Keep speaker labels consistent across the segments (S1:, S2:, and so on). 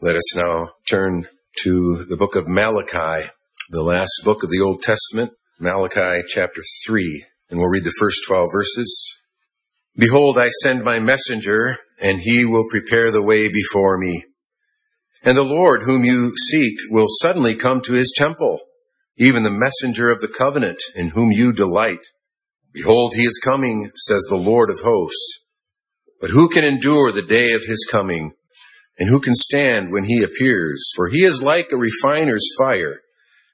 S1: Let us now turn to the book of Malachi, the last book of the Old Testament, Malachi chapter 3, and we'll read the first 12 verses. Behold, I send my messenger, and he will prepare the way before me. And the Lord whom you seek will suddenly come to his temple, even the messenger of the covenant in whom you delight. Behold, he is coming, says the Lord of hosts. But who can endure the day of his coming? And who can stand when he appears? For he is like a refiner's fire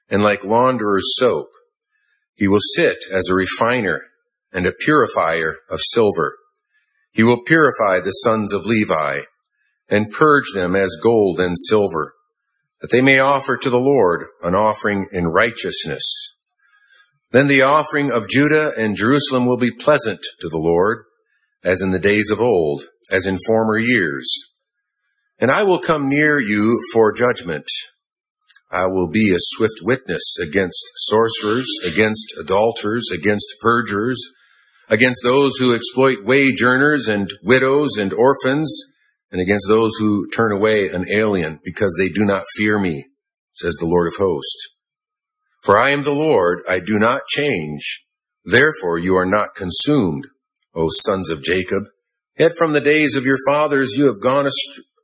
S1: and like launderer's soap. He will sit as a refiner and a purifier of silver. He will purify the sons of Levi and purge them as gold and silver, that they may offer to the Lord an offering in righteousness. Then the offering of Judah and Jerusalem will be pleasant to the Lord, as in the days of old, as in former years. And I will come near you for judgment. I will be a swift witness against sorcerers, against adulterers, against perjurers, against those who exploit wage earners and widows and orphans, and against those who turn away an alien because they do not fear me, says the Lord of hosts. For I am the Lord, I do not change. Therefore you are not consumed, O sons of Jacob. Yet from the days of your fathers you have gone,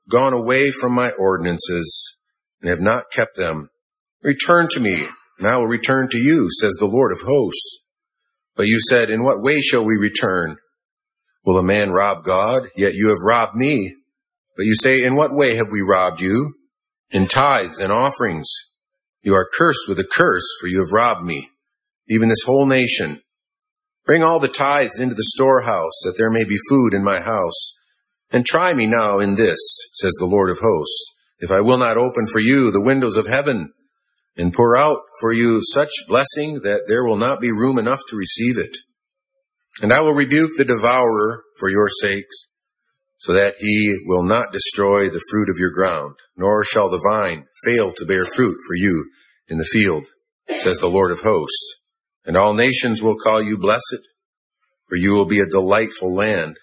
S1: gone away from my ordinances and have not kept them. Return to me, and I will return to you, says the Lord of hosts. But you said, In what way shall we return? Will a man rob God? Yet you have robbed me. But you say, In what way have we robbed you? In tithes and offerings. You are cursed with a curse, for you have robbed me, even this whole nation. Bring all the tithes into the storehouse, that there may be food in my house. And try me now in this, says the Lord of hosts, if I will not open for you the windows of heaven and pour out for you such blessing that there will not be room enough to receive it. And I will rebuke the devourer for your sakes, so that he will not destroy the fruit of your ground, nor shall the vine fail to bear fruit for you in the field, says the Lord of hosts. And all nations will call you blessed, for you will be a delightful land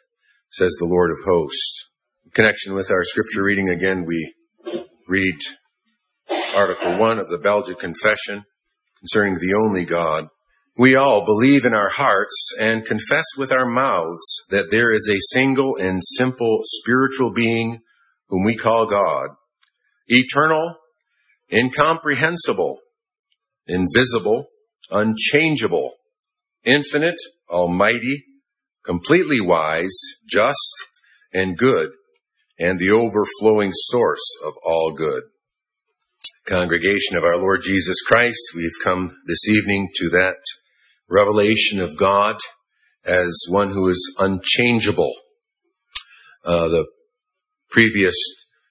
S1: says the Lord of hosts. In connection with our scripture reading again, we read Article 1 of the Belgic Confession concerning the only God. We all believe in our hearts and confess with our mouths that there is a single and simple spiritual being whom we call God, eternal, incomprehensible, invisible, unchangeable, infinite, almighty, completely wise, just, and good, and the overflowing source of all good. Congregation of our Lord Jesus Christ, we've come this evening to that revelation of God as one who is unchangeable. Uh, the previous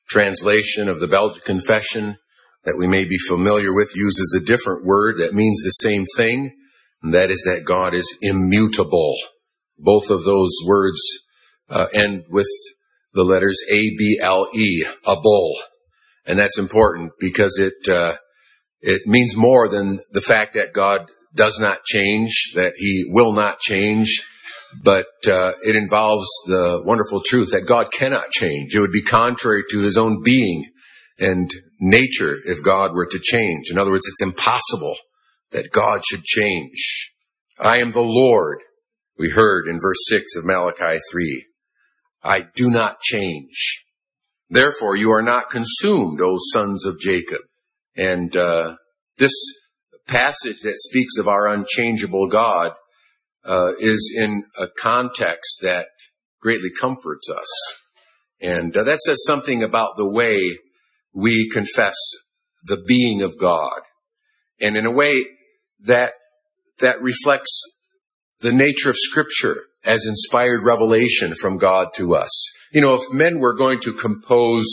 S1: translation of the Belgic Confession that we may be familiar with uses a different word that means the same thing, and that is that God is immutable. Both of those words uh, end with the letters A B L E, a bull, and that's important because it uh, it means more than the fact that God does not change, that He will not change, but uh, it involves the wonderful truth that God cannot change. It would be contrary to His own being and nature if God were to change. In other words, it's impossible that God should change. I am the Lord we heard in verse 6 of Malachi 3. I do not change. Therefore, you are not consumed, O sons of Jacob. And uh, this passage that speaks of our unchangeable God uh, is in a context that greatly comforts us. And uh, that says something about the way we confess the being of God. And in a way that, that reflects the nature of scripture as inspired revelation from God to us. You know, if men were going to compose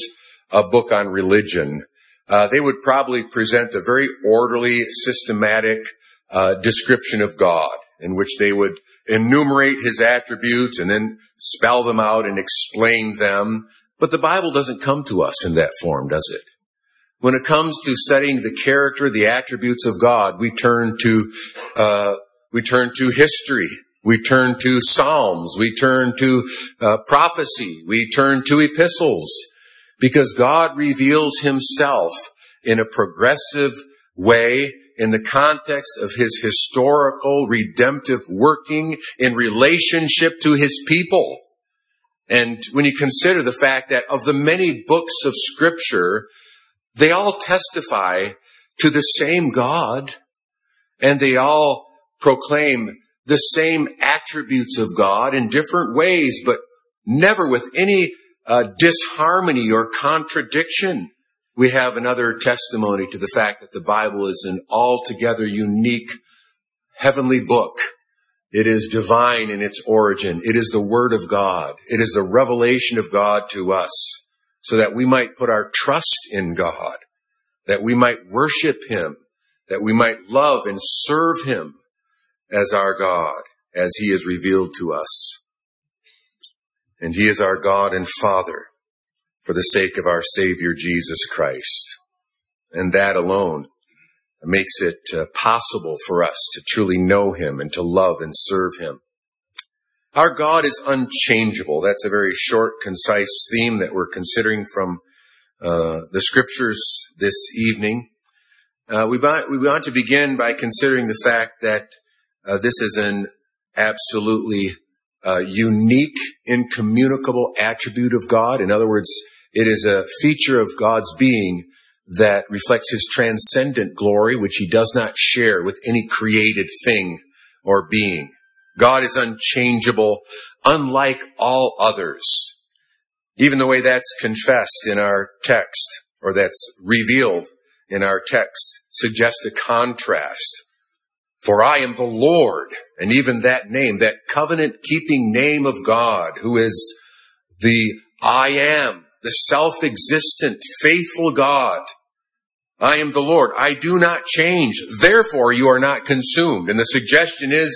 S1: a book on religion, uh, they would probably present a very orderly, systematic uh, description of God in which they would enumerate his attributes and then spell them out and explain them. But the Bible doesn't come to us in that form, does it? When it comes to studying the character, the attributes of God, we turn to uh, we turn to history. We turn to Psalms. We turn to uh, prophecy. We turn to epistles because God reveals himself in a progressive way in the context of his historical redemptive working in relationship to his people. And when you consider the fact that of the many books of scripture, they all testify to the same God and they all proclaim the same attributes of God in different ways, but never with any uh, disharmony or contradiction. We have another testimony to the fact that the Bible is an altogether unique heavenly book. It is divine in its origin. It is the Word of God. It is the revelation of God to us so that we might put our trust in God, that we might worship Him, that we might love and serve Him as our God, as He is revealed to us. And He is our God and Father for the sake of our Savior Jesus Christ. And that alone makes it uh, possible for us to truly know Him and to love and serve Him. Our God is unchangeable. That's a very short, concise theme that we're considering from uh, the scriptures this evening. Uh, we, want, we want to begin by considering the fact that uh, this is an absolutely uh, unique, incommunicable attribute of God. In other words, it is a feature of God's being that reflects his transcendent glory, which he does not share with any created thing or being. God is unchangeable, unlike all others. Even the way that's confessed in our text, or that's revealed in our text, suggests a contrast. For I am the Lord, and even that name, that covenant keeping name of God, who is the I am, the self-existent, faithful God. I am the Lord. I do not change. Therefore, you are not consumed. And the suggestion is,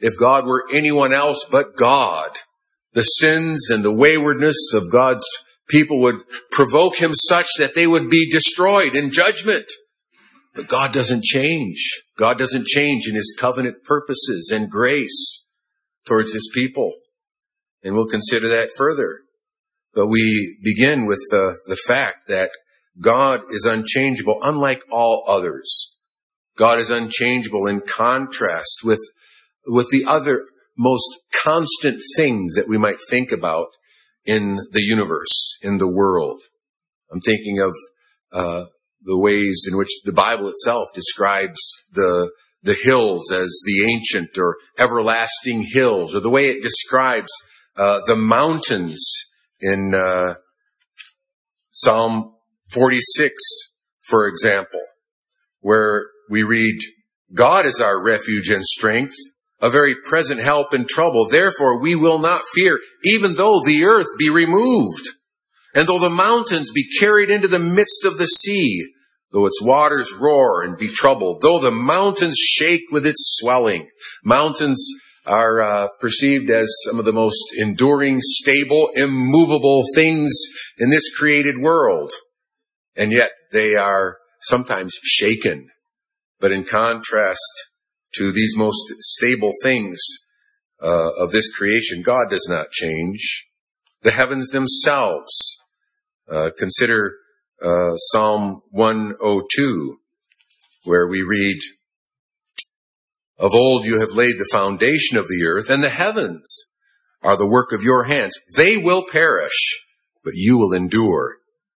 S1: if God were anyone else but God, the sins and the waywardness of God's people would provoke him such that they would be destroyed in judgment. But God doesn't change. God doesn't change in his covenant purposes and grace towards his people. And we'll consider that further. But we begin with the, the fact that God is unchangeable, unlike all others. God is unchangeable in contrast with, with the other most constant things that we might think about in the universe, in the world. I'm thinking of uh, the ways in which the Bible itself describes the the hills as the ancient or everlasting hills, or the way it describes uh, the mountains in uh, Psalm 46, for example, where we read, God is our refuge and strength, a very present help in trouble. Therefore we will not fear, even though the earth be removed, and though the mountains be carried into the midst of the sea, though its waters roar and be troubled, though the mountains shake with its swelling. Mountains are uh, perceived as some of the most enduring, stable, immovable things in this created world. And yet they are sometimes shaken. But in contrast to these most stable things uh, of this creation, God does not change. The heavens themselves. Uh, consider uh, Psalm 102, where we read, of old you have laid the foundation of the earth, and the heavens are the work of your hands. They will perish, but you will endure.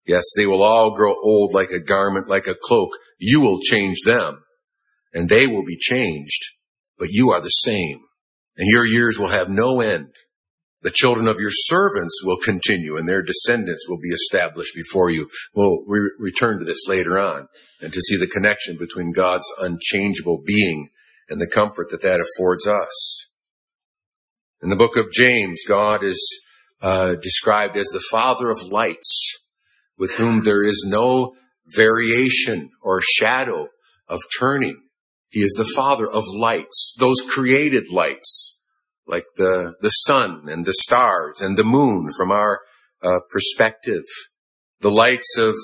S1: Yes, they will all grow old like a garment, like a cloak. You will change them, and they will be changed, but you are the same, and your years will have no end. The children of your servants will continue and their descendants will be established before you. We'll re- return to this later on and to see the connection between God's unchangeable being and the comfort that that affords us. In the book of James, God is uh, described as the Father of lights, with whom there is no variation or shadow of turning. He is the Father of lights, those created lights, like the, the sun and the stars and the moon from our uh, perspective, the lights of,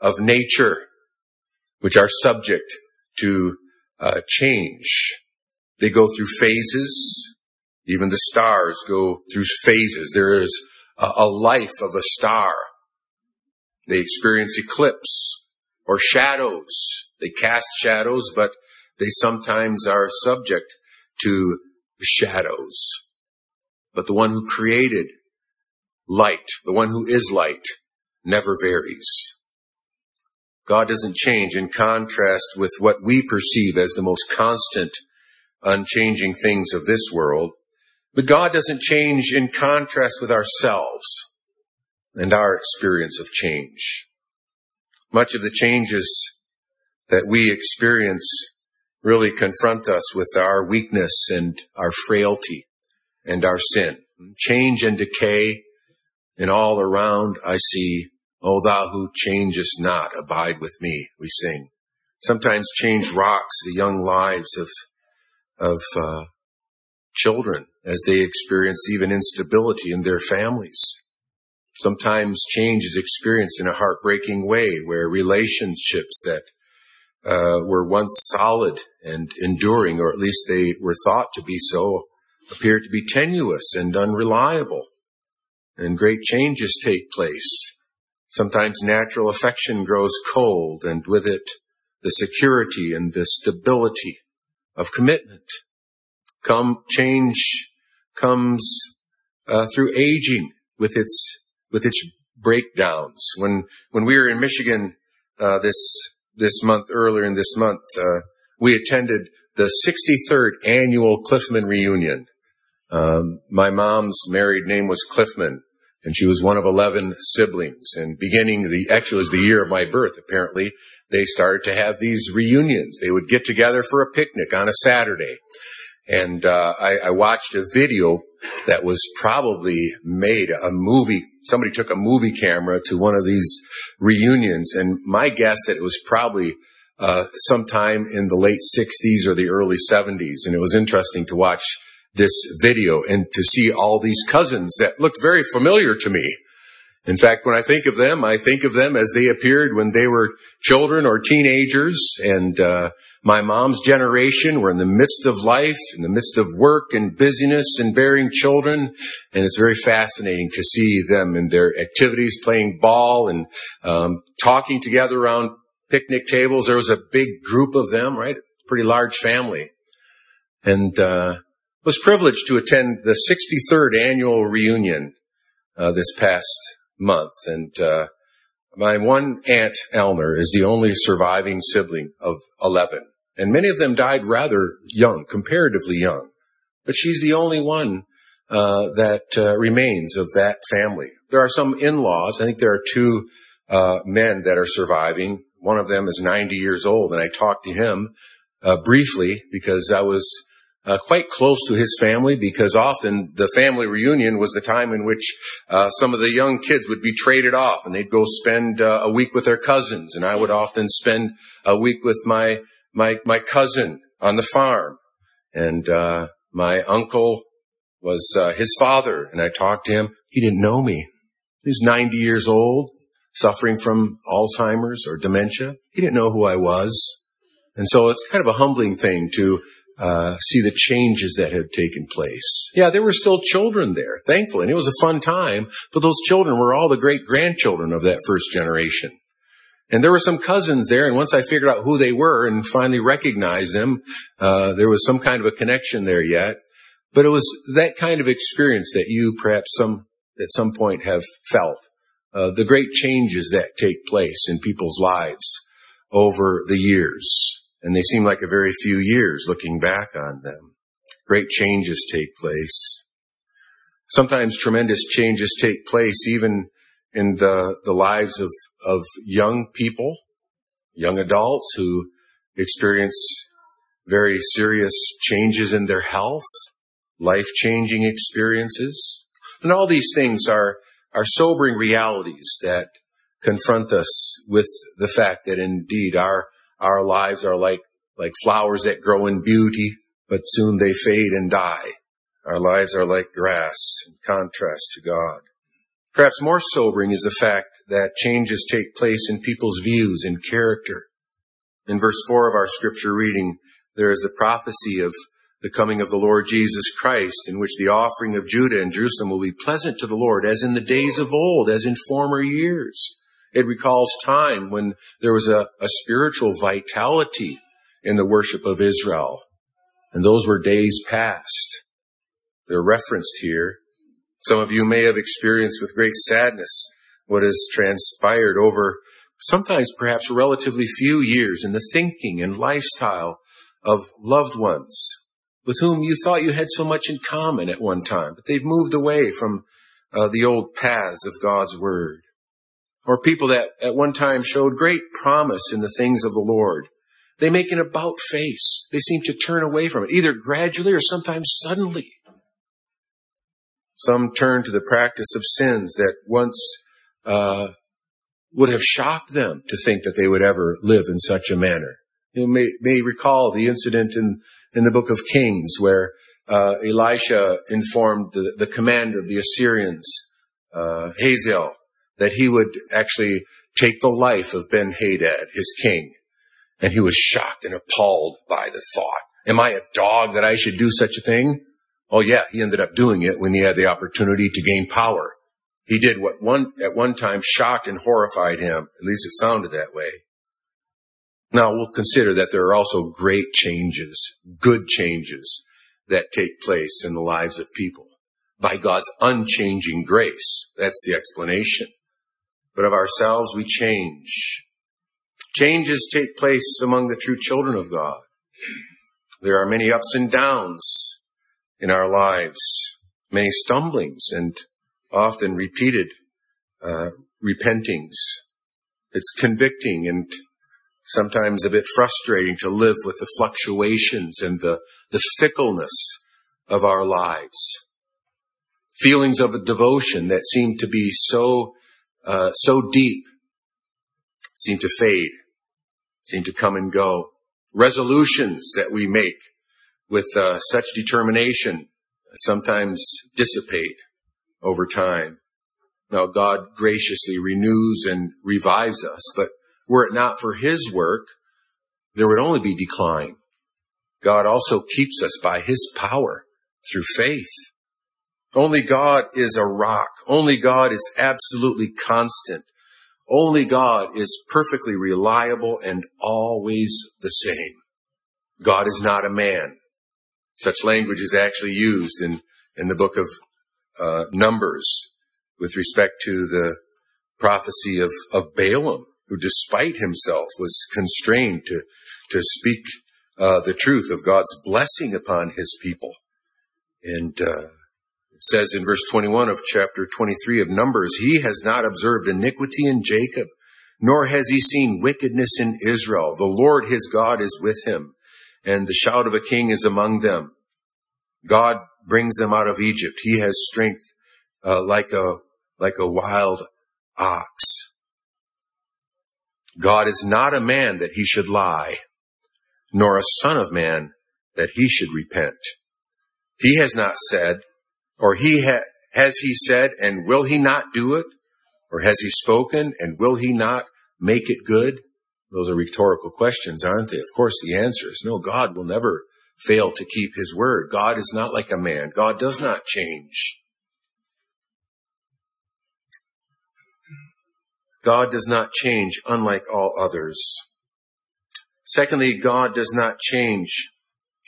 S1: of nature, which are subject to uh, change. They go through phases. Even the stars go through phases. There is a, a life of a star. They experience eclipse or shadows. They cast shadows, but they sometimes are subject to shadows. But the one who created light, the one who is light, never varies. God doesn't change in contrast with what we perceive as the most constant, unchanging things of this world. But God doesn't change in contrast with ourselves and our experience of change. Much of the changes that we experience really confront us with our weakness and our frailty and our sin. Change and decay and all around I see, O thou who changest not, abide with me, we sing. Sometimes change rocks the young lives of, of, uh, children as they experience even instability in their families. Sometimes change is experienced in a heartbreaking way where relationships that uh, were once solid and enduring, or at least they were thought to be so, appear to be tenuous and unreliable and great changes take place. Sometimes natural affection grows cold and with it the security and the stability of commitment. Come, change comes uh, through aging with its with its breakdowns. When when we were in Michigan uh, this this month earlier in this month, uh, we attended the 63rd annual Cliffman reunion. Um, my mom's married name was Cliffman, and she was one of 11 siblings. And beginning the, actually was the year of my birth, apparently, they started to have these reunions. They would get together for a picnic on a Saturday. And, uh, I, I watched a video that was probably made a movie. Somebody took a movie camera to one of these reunions. And my guess that it was probably, uh, sometime in the late 60s or the early 70s. And it was interesting to watch this video and to see all these cousins that looked very familiar to me. In fact, when I think of them, I think of them as they appeared when they were children or teenagers. And uh, my mom's generation were in the midst of life, in the midst of work and busyness and bearing children. And it's very fascinating to see them in their activities, playing ball and um, talking together around picnic tables. There was a big group of them, right? Pretty large family. And uh, was privileged to attend the 63rd annual reunion uh, this past month, and uh, my one aunt Elmer is the only surviving sibling of 11, and many of them died rather young, comparatively young, but she's the only one uh, that uh, remains of that family. There are some in-laws. I think there are two uh, men that are surviving. One of them is 90 years old, and I talked to him uh, briefly because I was uh, quite close to his family because often the family reunion was the time in which uh, some of the young kids would be traded off and they'd go spend uh, a week with their cousins. And I would often spend a week with my my my cousin on the farm. And uh, my uncle was uh, his father. And I talked to him. He didn't know me. He was 90 years old suffering from Alzheimer's or dementia. He didn't know who I was. And so it's kind of a humbling thing to uh, see the changes that had taken place. Yeah, there were still children there, thankfully, and it was a fun time, but those children were all the great grandchildren of that first generation. And there were some cousins there, and once I figured out who they were and finally recognized them, uh, there was some kind of a connection there yet. But it was that kind of experience that you perhaps some at some point have felt. Uh, the great changes that take place in people's lives over the years and they seem like a very few years looking back on them. Great changes take place. Sometimes tremendous changes take place even in the, the lives of, of young people, young adults who experience very serious changes in their health, life-changing experiences. And all these things are, are sobering realities that confront us with the fact that indeed our our lives are like, like flowers that grow in beauty, but soon they fade and die. Our lives are like grass in contrast to God. Perhaps more sobering is the fact that changes take place in people's views and character. In verse four of our scripture reading, there is the prophecy of the coming of the Lord Jesus Christ, in which the offering of Judah and Jerusalem will be pleasant to the Lord, as in the days of old, as in former years. It recalls time when there was a, a spiritual vitality in the worship of Israel. And those were days past. They're referenced here. Some of you may have experienced with great sadness what has transpired over sometimes perhaps relatively few years in the thinking and lifestyle of loved ones with whom you thought you had so much in common at one time, but they've moved away from uh, the old paths of God's word. Or people that at one time showed great promise in the things of the Lord. They make an about face. They seem to turn away from it, either gradually or sometimes suddenly. Some turn to the practice of sins that once uh, would have shocked them to think that they would ever live in such a manner. You may, may recall the incident in, in the book of Kings where uh, Elisha informed the, the, commander of the Assyrians, uh, Hazael, that he would actually take the life of Ben Hadad, his king. And he was shocked and appalled by the thought. Am I a dog that I should do such a thing? Oh yeah, he ended up doing it when he had the opportunity to gain power. He did what one, at one time shocked and horrified him. At least it sounded that way. Now we'll consider that there are also great changes, good changes that take place in the lives of people by God's unchanging grace. That's the explanation. But of ourselves, we change. Changes take place among the true children of God. There are many ups and downs in our lives, many stumblings and often repeated uh, repentings. It's convicting and sometimes a bit frustrating to live with the fluctuations and the, the fickleness of our lives. Feelings of a devotion that seem to be so, uh, so deep seem to fade, seem to come and go. Resolutions that we make with uh, such determination sometimes dissipate over time. Now God graciously renews and revives us, but were it not for his work, there would only be decline. God also keeps us by his power through faith. Only God is a rock. Only God is absolutely constant. Only God is perfectly reliable and always the same. God is not a man. Such language is actually used in, in the book of uh, Numbers with respect to the prophecy of, of Balaam who despite himself was constrained to, to speak uh, the truth of God's blessing upon his people. And uh, says in verse 21 of chapter 23 of Numbers, He has not observed iniquity in Jacob, nor has he seen wickedness in Israel. The Lord his God is with him, and the shout of a king is among them. God brings them out of Egypt. He has strength uh, like a like a wild ox. God is not a man that he should lie, nor a son of man that he should repent. He has not said, or he ha- has he said, and will he not do it? Or has he spoken, and will he not make it good? Those are rhetorical questions, aren't they? Of course, the answer is no, God will never fail to keep his word. God is not like a man. God does not change. God does not change unlike all others. Secondly, God does not change.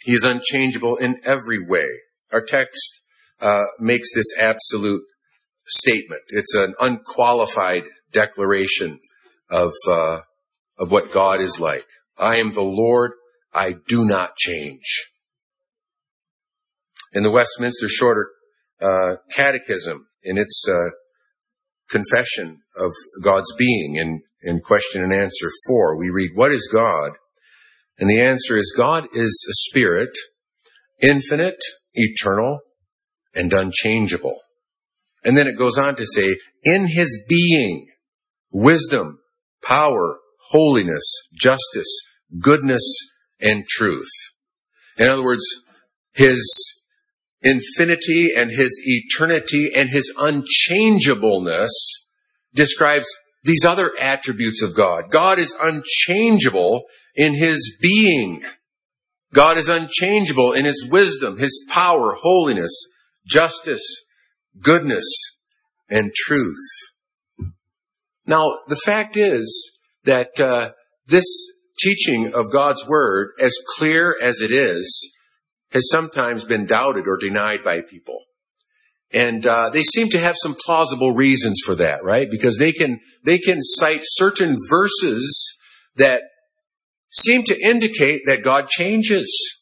S1: He is unchangeable in every way. Our text uh, makes this absolute statement. It's an unqualified declaration of uh, of what God is like. I am the Lord. I do not change. In the Westminster Shorter uh, Catechism, in its uh, confession of God's being in, in question and answer four. We read, what is God? And the answer is God is a spirit, infinite, eternal, and unchangeable. And then it goes on to say, in his being, wisdom, power, holiness, justice, goodness, and truth. In other words, his infinity and his eternity and his unchangeableness describes these other attributes of God. God is unchangeable in his being. God is unchangeable in his wisdom, his power, holiness, justice, goodness, and truth. Now, the fact is that uh, this teaching of God's word, as clear as it is, has sometimes been doubted or denied by people. And uh, they seem to have some plausible reasons for that, right? Because they can they can cite certain verses that seem to indicate that God changes.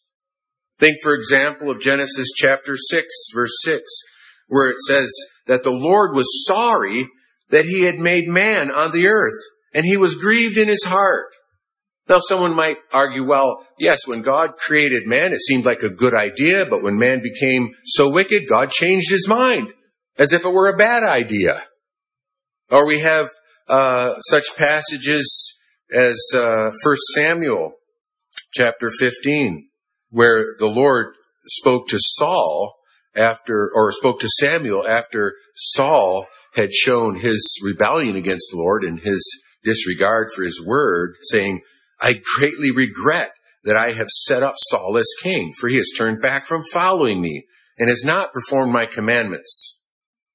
S1: Think, for example, of Genesis chapter 6, verse 6, where it says that the Lord was sorry that he had made man on the earth, and he was grieved in his heart. Now, someone might argue, well, yes, when God created man, it seemed like a good idea, but when man became so wicked, God changed his mind, as if it were a bad idea. Or we have uh, such passages as uh, 1 Samuel chapter 15, where the Lord spoke to Saul after, or spoke to Samuel after Saul had shown his rebellion against the Lord and his disregard for his word, saying, I greatly regret that I have set up Saul as king, for he has turned back from following me and has not performed my commandments.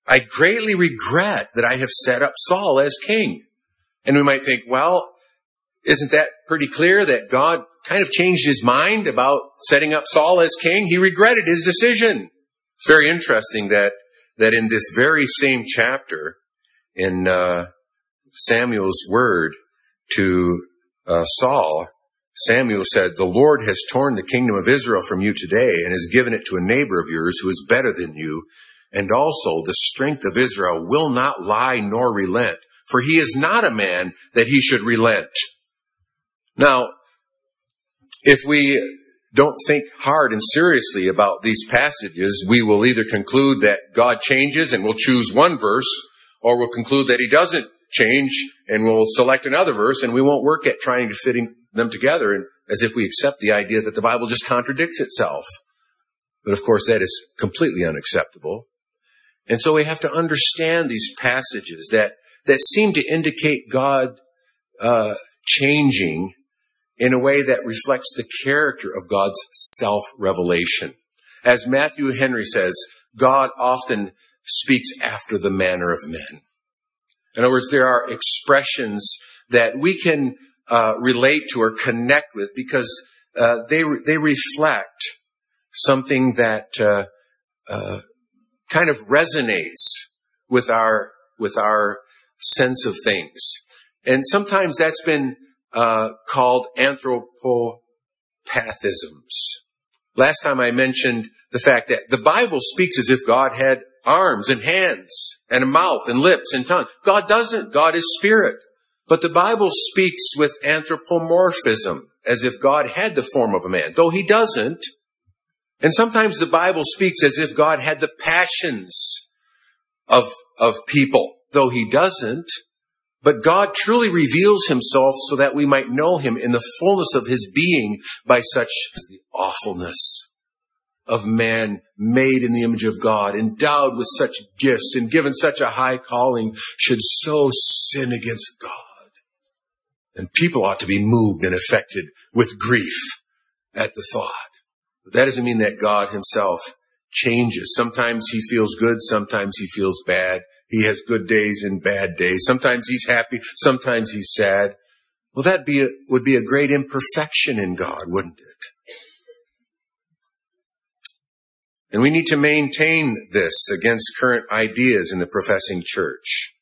S1: I greatly regret that I have set up Saul as king. And we might think, well, isn't that pretty clear that God kind of changed his mind about setting up Saul as king? He regretted his decision. It's very interesting that, that in this very same chapter, in uh, Samuel's word to uh, Saul, Samuel said, The Lord has torn the kingdom of Israel from you today and has given it to a neighbor of yours who is better than you. And also the strength of Israel will not lie nor relent, for he is not a man that he should relent. Now, if we don't think hard and seriously about these passages, we will either conclude that God changes and we'll choose one verse, or we'll conclude that he doesn't change and we'll select another verse and we won't work at trying to fitting them together and as if we accept the idea that the Bible just contradicts itself. But of course that is completely unacceptable. And so we have to understand these passages that, that seem to indicate God, uh, changing in a way that reflects the character of God's self-revelation. As Matthew Henry says, God often speaks after the manner of men. In other words, there are expressions that we can uh, relate to or connect with because uh, they they reflect something that uh, uh, kind of resonates with our with our sense of things, and sometimes that's been uh, called anthropopathisms. Last time I mentioned the fact that the Bible speaks as if God had arms and hands and a mouth and lips and tongue. God doesn't. God is spirit. But the Bible speaks with anthropomorphism as if God had the form of a man, though he doesn't. And sometimes the Bible speaks as if God had the passions of, of people, though he doesn't. But God truly reveals himself so that we might know him in the fullness of his being by such the awfulness of man made in the image of God, endowed with such gifts and given such a high calling should so sin against God. And people ought to be moved and affected with grief at the thought. But that doesn't mean that God himself changes. Sometimes he feels good, sometimes he feels bad. He has good days and bad days. Sometimes he's happy, sometimes he's sad. Well, that be a, would be a great imperfection in God, wouldn't it? And we need to maintain this against current ideas in the professing church.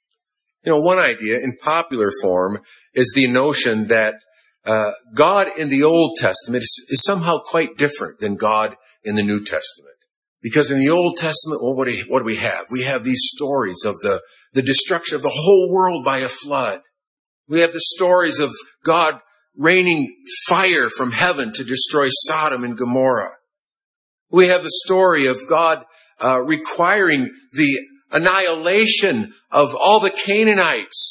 S1: You know, one idea in popular form is the notion that uh, God in the Old Testament is, is, somehow quite different than God in the New Testament. Because in the Old Testament, well, what, do you, what do we have? We have these stories of the, the destruction of the whole world by a flood. We have the stories of God raining fire from heaven to destroy Sodom and Gomorrah. We have the story of God uh, requiring the annihilation of all the Canaanites.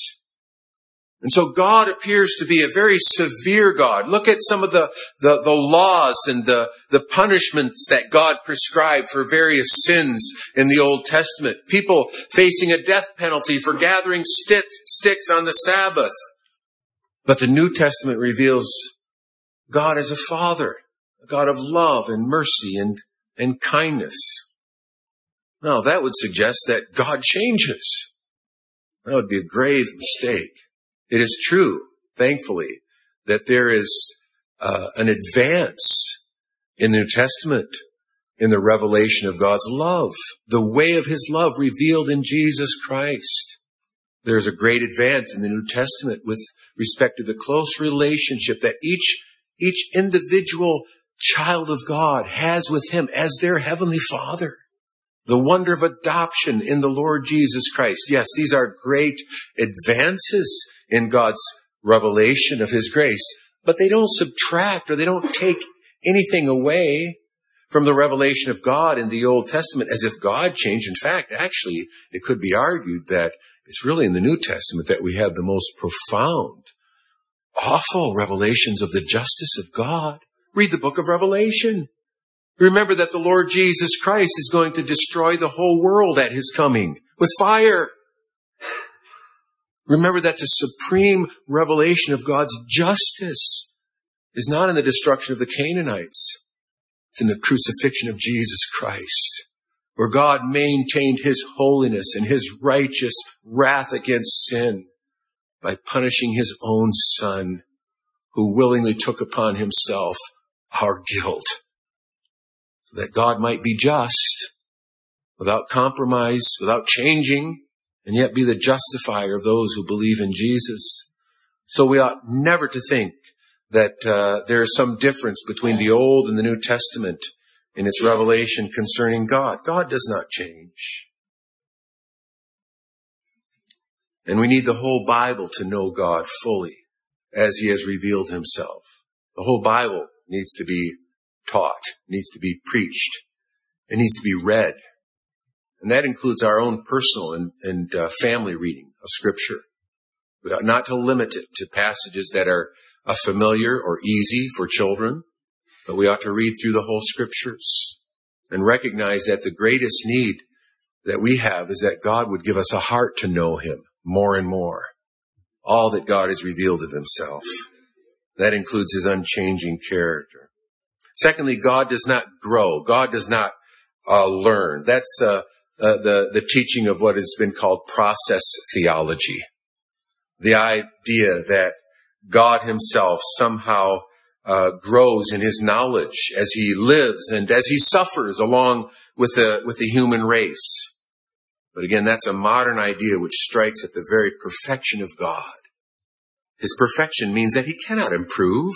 S1: And so God appears to be a very severe God. Look at some of the, the, the, laws and the, the punishments that God prescribed for various sins in the Old Testament. People facing a death penalty for gathering sticks, sticks on the Sabbath. But the New Testament reveals God as a father, a God of love and mercy and and kindness. Now that would suggest that God changes. That would be a grave mistake. It is true, thankfully, that there is uh, an advance in the New Testament in the revelation of God's love, the way of his love revealed in Jesus Christ. There's a great advance in the New Testament with respect to the close relationship that each, each individual child of God has with him as their heavenly father. The wonder of adoption in the Lord Jesus Christ. Yes, these are great advances in God's revelation of his grace, but they don't subtract or they don't take anything away from the revelation of God in the Old Testament as if God changed. In fact, actually, it could be argued that it's really in the New Testament that we have the most profound, awful revelations of the justice of God. Read the book of Revelation. Remember that the Lord Jesus Christ is going to destroy the whole world at his coming with fire. Remember that the supreme revelation of God's justice is not in the destruction of the Canaanites. It's in the crucifixion of Jesus Christ, where God maintained his holiness and his righteous wrath against sin by punishing his own son, who willingly took upon himself our guilt, so that God might be just, without compromise, without changing, and yet be the justifier of those who believe in Jesus. So we ought never to think that uh, there is some difference between the Old and the New Testament in its revelation concerning God. God does not change. And we need the whole Bible to know God fully as he has revealed himself. The whole Bible needs to be taught, needs to be preached, it needs to be read. And that includes our own personal and, and uh, family reading of scripture. Ought not to limit it to passages that are uh, familiar or easy for children, but we ought to read through the whole scriptures and recognize that the greatest need that we have is that God would give us a heart to know him more and more. All that God has revealed of himself. That includes his unchanging character. Secondly, God does not grow. God does not uh, learn. That's uh, uh, the the teaching of what has been called process theology. The idea that God Himself somehow uh, grows in His knowledge as He lives and as He suffers along with the with the human race. But again, that's a modern idea which strikes at the very perfection of God. His perfection means that He cannot improve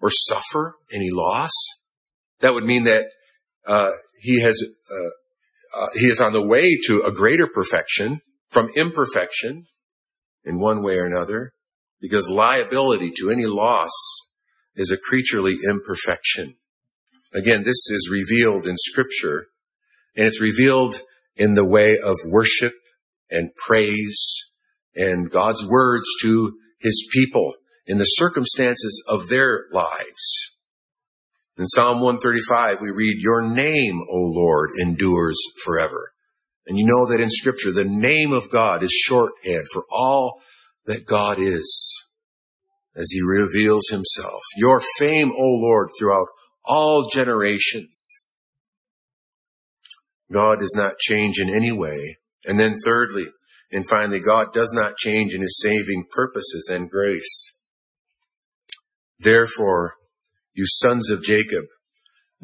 S1: or suffer any loss. That would mean that uh, He has uh, uh, He is on the way to a greater perfection from imperfection in one way or another because liability to any loss is a creaturely imperfection. Again, this is revealed in scripture and it's revealed in the way of worship and praise and God's words to his people in the circumstances of their lives. In Psalm 135, we read, Your name, O Lord, endures forever. And you know that in scripture, the name of God is shorthand for all that God is as he reveals himself. Your fame, O Lord, throughout all generations. God does not change in any way. And then thirdly, and finally, God does not change in his saving purposes and grace. Therefore, you sons of Jacob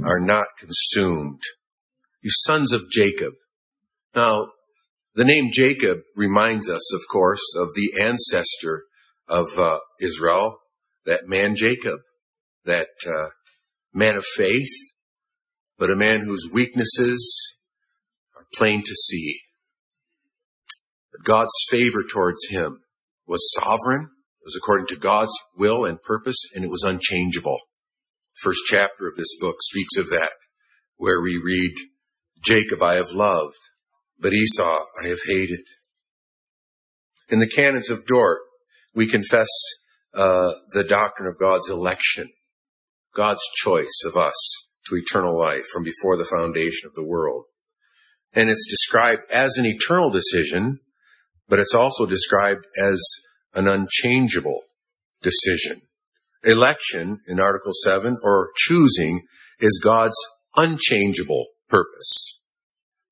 S1: are not consumed. You sons of Jacob. Now, the name Jacob reminds us, of course, of the ancestor of uh, Israel, that man Jacob, that uh, man of faith, but a man whose weaknesses are plain to see. But God's favor towards him was sovereign, it was according to God's will and purpose, and it was unchangeable. First chapter of this book speaks of that, where we read, Jacob I have loved, but Esau I have hated. In the canons of Dort, we confess uh, the doctrine of God's election, God's choice of us to eternal life from before the foundation of the world. And it's described as an eternal decision, but it's also described as an unchangeable decision. Election in Article 7 or choosing is God's unchangeable purpose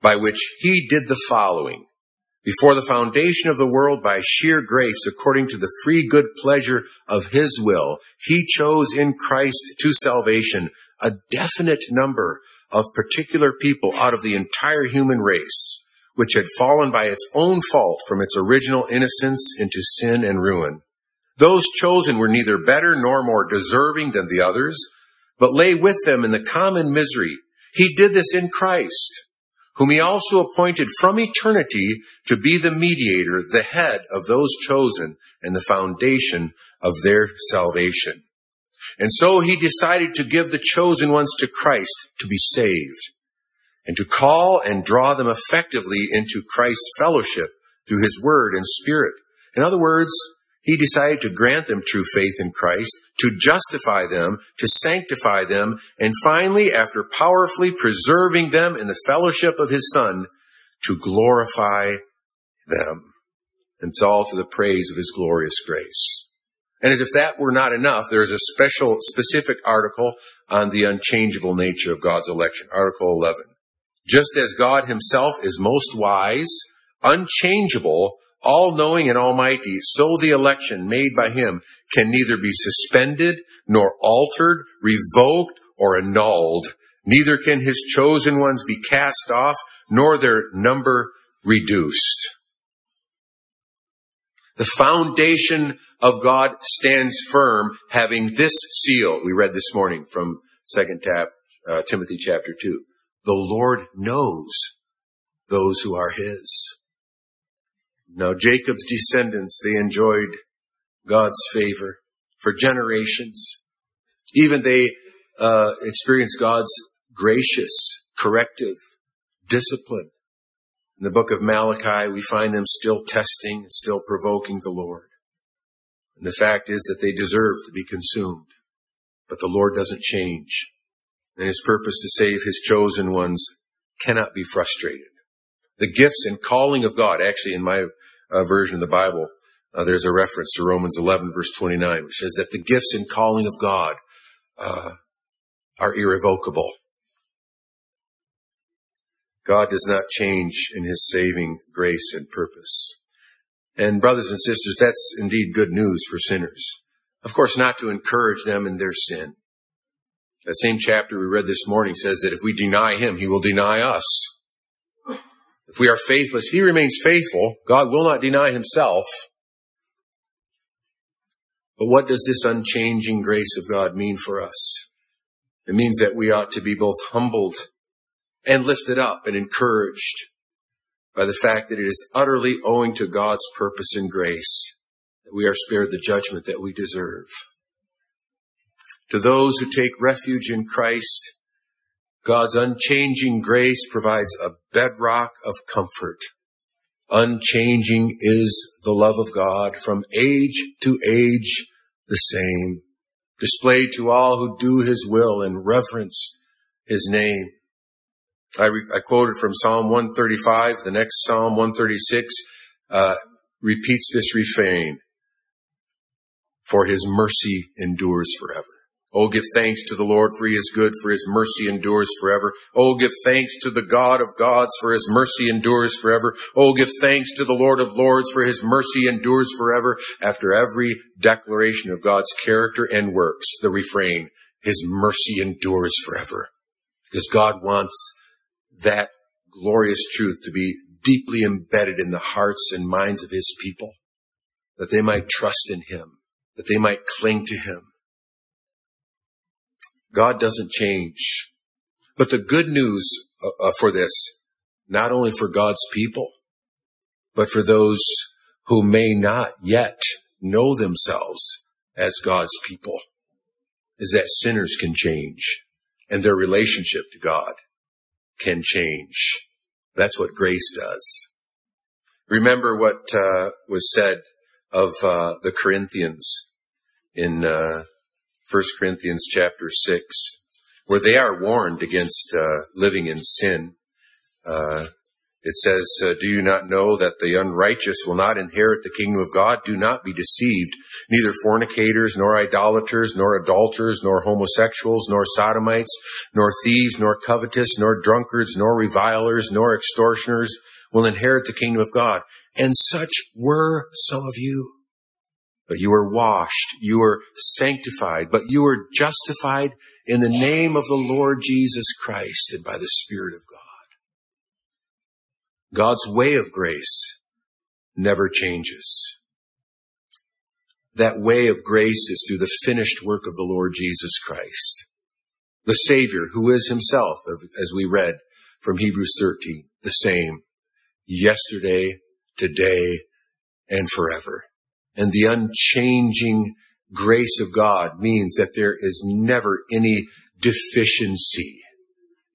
S1: by which he did the following before the foundation of the world by sheer grace, according to the free good pleasure of his will, he chose in Christ to salvation a definite number of particular people out of the entire human race, which had fallen by its own fault from its original innocence into sin and ruin. Those chosen were neither better nor more deserving than the others, but lay with them in the common misery. He did this in Christ whom he also appointed from eternity to be the mediator, the head of those chosen and the foundation of their salvation. And so he decided to give the chosen ones to Christ to be saved and to call and draw them effectively into Christ's fellowship through his word and spirit. In other words, he decided to grant them true faith in Christ, to justify them, to sanctify them, and finally, after powerfully preserving them in the fellowship of his Son, to glorify them. And it's all to the praise of his glorious grace. And as if that were not enough, there is a special, specific article on the unchangeable nature of God's election, Article 11. Just as God himself is most wise, unchangeable, all knowing and almighty, so the election made by him can neither be suspended, nor altered, revoked, or annulled. Neither can his chosen ones be cast off, nor their number reduced. The foundation of God stands firm, having this seal. We read this morning from Second Tap, uh, Timothy chapter two. The Lord knows those who are His. Now Jacob's descendants, they enjoyed God's favor for generations. Even they uh, experienced God's gracious corrective discipline. In the book of Malachi, we find them still testing and still provoking the Lord. And the fact is that they deserve to be consumed. But the Lord doesn't change. And his purpose to save his chosen ones cannot be frustrated the gifts and calling of God. Actually, in my uh, version of the Bible, uh, there's a reference to Romans 11 verse 29, which says that the gifts and calling of God uh, are irrevocable. God does not change in his saving grace and purpose. And brothers and sisters, that's indeed good news for sinners. Of course, not to encourage them in their sin. That same chapter we read this morning says that if we deny him, he will deny us. If we are faithless, he remains faithful. God will not deny himself. But what does this unchanging grace of God mean for us? It means that we ought to be both humbled and lifted up and encouraged by the fact that it is utterly owing to God's purpose and grace that we are spared the judgment that we deserve. To those who take refuge in Christ, God's unchanging grace provides a bedrock of comfort. Unchanging is the love of God from age to age the same, displayed to all who do his will and reverence his name. I, re- I quoted from Psalm 135. The next Psalm 136 uh, repeats this refrain, for his mercy endures forever. Oh, give thanks to the Lord for he is good, for his mercy endures forever. Oh, give thanks to the God of gods, for his mercy endures forever. Oh, give thanks to the Lord of lords, for his mercy endures forever. After every declaration of God's character and works, the refrain, his mercy endures forever. Because God wants that glorious truth to be deeply embedded in the hearts and minds of his people, that they might trust in him, that they might cling to him God doesn't change. But the good news uh, uh, for this, not only for God's people, but for those who may not yet know themselves as God's people, is that sinners can change and their relationship to God can change. That's what grace does. Remember what uh, was said of uh, the Corinthians in uh, 1 Corinthians chapter 6, where they are warned against uh, living in sin. Uh, it says, uh, Do you not know that the unrighteous will not inherit the kingdom of God? Do not be deceived. Neither fornicators, nor idolaters, nor adulterers, nor homosexuals, nor sodomites, nor thieves, nor covetous, nor drunkards, nor revilers, nor extortioners will inherit the kingdom of God. And such were some of you. But you are washed, you are sanctified, but you are justified in the name of the Lord Jesus Christ and by the Spirit of God. God's way of grace never changes. That way of grace is through the finished work of the Lord Jesus Christ, the Savior who is himself, as we read from Hebrews 13, the same yesterday, today, and forever. And the unchanging grace of God means that there is never any deficiency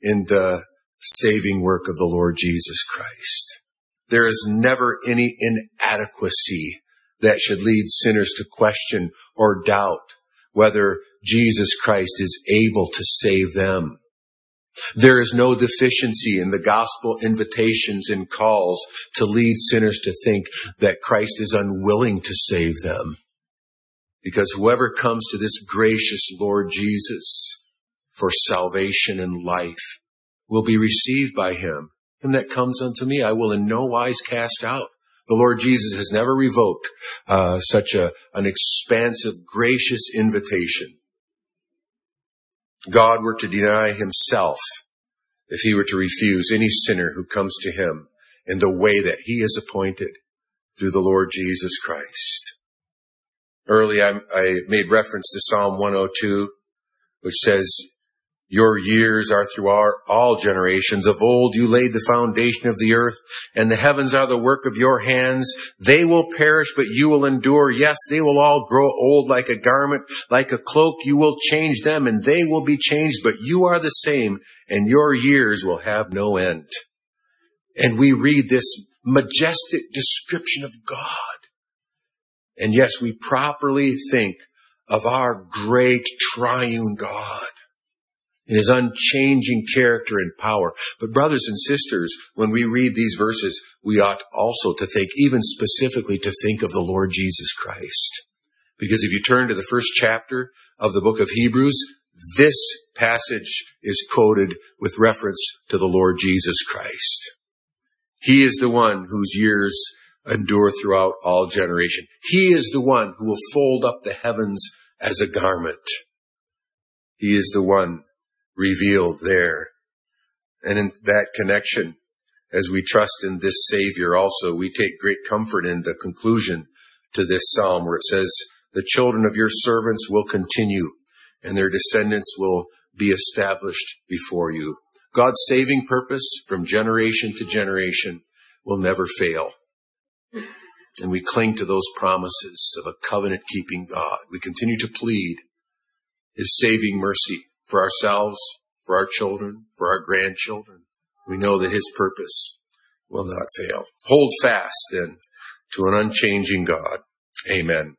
S1: in the saving work of the Lord Jesus Christ. There is never any inadequacy that should lead sinners to question or doubt whether Jesus Christ is able to save them. There is no deficiency in the gospel invitations and calls to lead sinners to think that Christ is unwilling to save them. Because whoever comes to this gracious Lord Jesus for salvation and life will be received by him. And that comes unto me, I will in no wise cast out. The Lord Jesus has never revoked uh, such a, an expansive, gracious invitation. God were to deny himself if he were to refuse any sinner who comes to him in the way that he has appointed through the Lord Jesus Christ. Early I, I made reference to Psalm 102, which says, your years are through our, all generations. Of old you laid the foundation of the earth, and the heavens are the work of your hands. They will perish, but you will endure. Yes, they will all grow old like a garment, like a cloak. You will change them, and they will be changed, but you are the same, and your years will have no end. And we read this majestic description of God. And yes, we properly think of our great triune God in his unchanging character and power. But brothers and sisters, when we read these verses, we ought also to think, even specifically to think of the Lord Jesus Christ. Because if you turn to the first chapter of the book of Hebrews, this passage is quoted with reference to the Lord Jesus Christ. He is the one whose years endure throughout all generation. He is the one who will fold up the heavens as a garment. He is the one revealed there. And in that connection, as we trust in this Savior also, we take great comfort in the conclusion to this psalm where it says, the children of your servants will continue and their descendants will be established before you. God's saving purpose from generation to generation will never fail. And we cling to those promises of a covenant keeping God. We continue to plead his saving mercy for ourselves, for our children, for our grandchildren. We know that his purpose will not fail. Hold fast then to an unchanging God. Amen.